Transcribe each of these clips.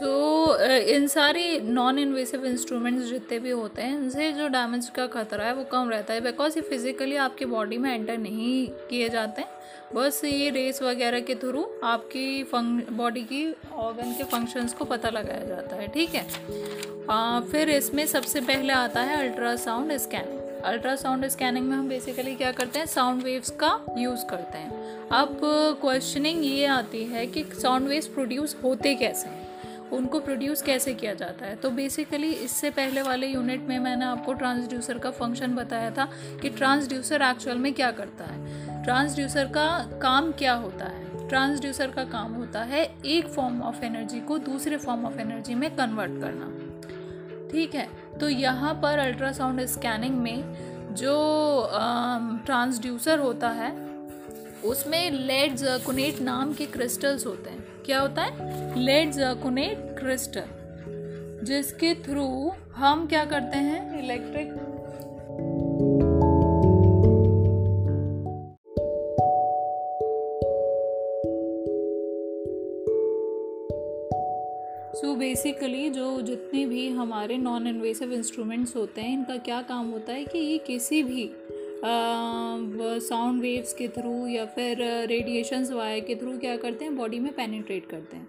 इन सारी non invasive instruments जितने भी होते हैं इनसे जो डैमेज का खतरा है वो कम रहता है। बिकॉज़ ये फिज़िकली आपकी बॉडी में एंटर नहीं किए जाते हैं। बस ये रेस वगैरह के थ्रू आपकी फंक बॉडी की ऑर्गन के फ़ंक्शंस को पता लगाया जाता है ठीक है? आ, फिर इसमें सबसे पहले आता है अल्ट्रासाउंड स्कैनिंग अल्ट्रासाउंड स्कैनिंग में हम बेसिकली क्या करते हैं? साउंड वेव्स का यूज़ करते हैं। अब क्वेश्चनिंग ये आती है कि साउंड वेव्स प्रोड्यूस होते कैसे हैं? उनको प्रोड्यूस कैसे किया जाता है? तो बेसिकली इससे पहले वाले यूनिट में मैंने आपको ट्रांसड्यूसर का फ़ंक्शन बताया था कि ट्रांसड्यूसर एक्चुअल में क्या करता है। ट्रांसड्यूसर का काम क्या होता है? ट्रांसड्यूसर का काम होता है एक फॉर्म ऑफ़ एनर्जी को दूसरे फॉर्म ऑफ़ एनर्जी में कन्वर्ट करना। ठीक है? तो यहाँ पर अल्ट्रासाउंड स्कैनिंग में जो ट्रांसड्यूसर होता है उसमें लेड जर्कुनेट नाम के क्रिस्टल्स होते हैं। क्या होता है? लेड जर्कुनेट क्रिस्टल जिसके थ्रू हम क्या करते हैं? इलेक्ट्रिक सो so बेसिकली जो जितने भी हमारे नॉन इन्वेसिव इंस्ट्रूमेंट्स होते हैं, इनका क्या काम होता है कि ये किसी भी साउंड वेव्स के थ्रू या फिर रेडिएशंस वायर के थ्रू क्या करते हैं? बॉडी में पेनिट्रेट करते हैं,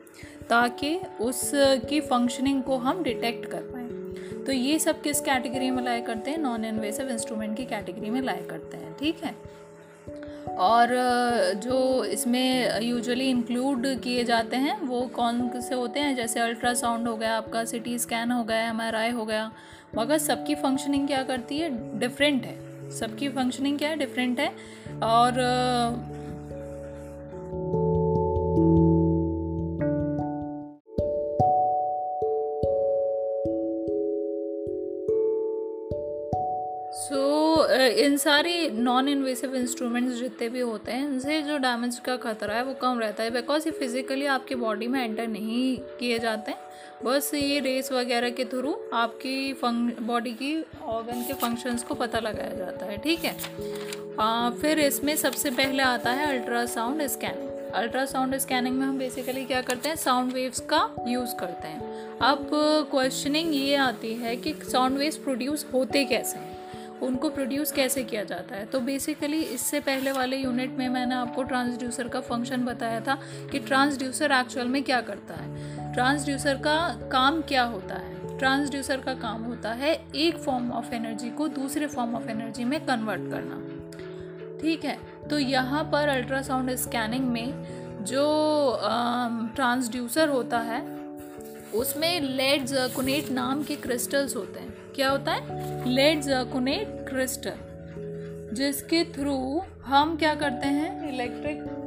ताकि उसकी फंक्शनिंग को हम डिटेक्ट कर पाएँ। तो ये सब किस कैटेगरी में लाया करते हैं? नॉन इन्वेसिव इंस्ट्रूमेंट की कैटेगरी में लाया करते हैं, ठीक है? और जो इसमें यूजुअली इंक्लूड किए जाते हैं, वो कौन से होते हैं? जैसे अल्ट्रासाउंड हो गया, आपका सिटी स्कैन हो गया एमआरआई हो गया, मगर सबकी फंक्शनिंग क्या करती है? डिफरेंट है। सबकी फंक्शनिंग क्या है डिफरेंट है और सो so, इन सारी नॉन इन्वेसिव इंस्ट्रूमेंट्स जितने भी होते हैं इनसे जो डैमेज का खतरा है वो कम रहता है बिकॉज़ ये फिज़िकली आपकी बॉडी में एंटर नहीं किए जाते हैं। बस ये रेस वगैरह के थ्रू आपकी फंक बॉडी की ऑर्गन के फ़ंक्शंस को पता लगाया जाता है ठीक है? आ, फिर इसमें सबसे पहले आता है अल्ट्रासाउंड स्कैनिंग अल्ट्रासाउंड स्कैनिंग में हम बेसिकली क्या करते हैं? साउंड वेव्स का यूज़ करते हैं। अब क्वेश्चनिंग ये आती है कि साउंड वेव्स प्रोड्यूस होते कैसे हैं? उनको प्रोड्यूस कैसे किया जाता है? तो बेसिकली इससे पहले वाले यूनिट में मैंने आपको ट्रांसड्यूसर का फ़ंक्शन बताया था कि ट्रांसड्यूसर एक्चुअल में क्या करता है। ट्रांसड्यूसर का काम क्या होता है? ट्रांसड्यूसर का काम होता है एक फॉर्म ऑफ़ एनर्जी को दूसरे फॉर्म ऑफ़ एनर्जी में कन्वर्ट करना। ठीक है? तो यहाँ पर अल्ट्रासाउंड स्कैनिंग में जो ट्रांसड्यूसर होता है उसमें लेड जर्कुनेट नाम के क्रिस्टल्स होते हैं। क्या होता है? लेड जर्कुनेट क्रिस्टल जिसके थ्रू हम क्या करते हैं? इलेक्ट्रिक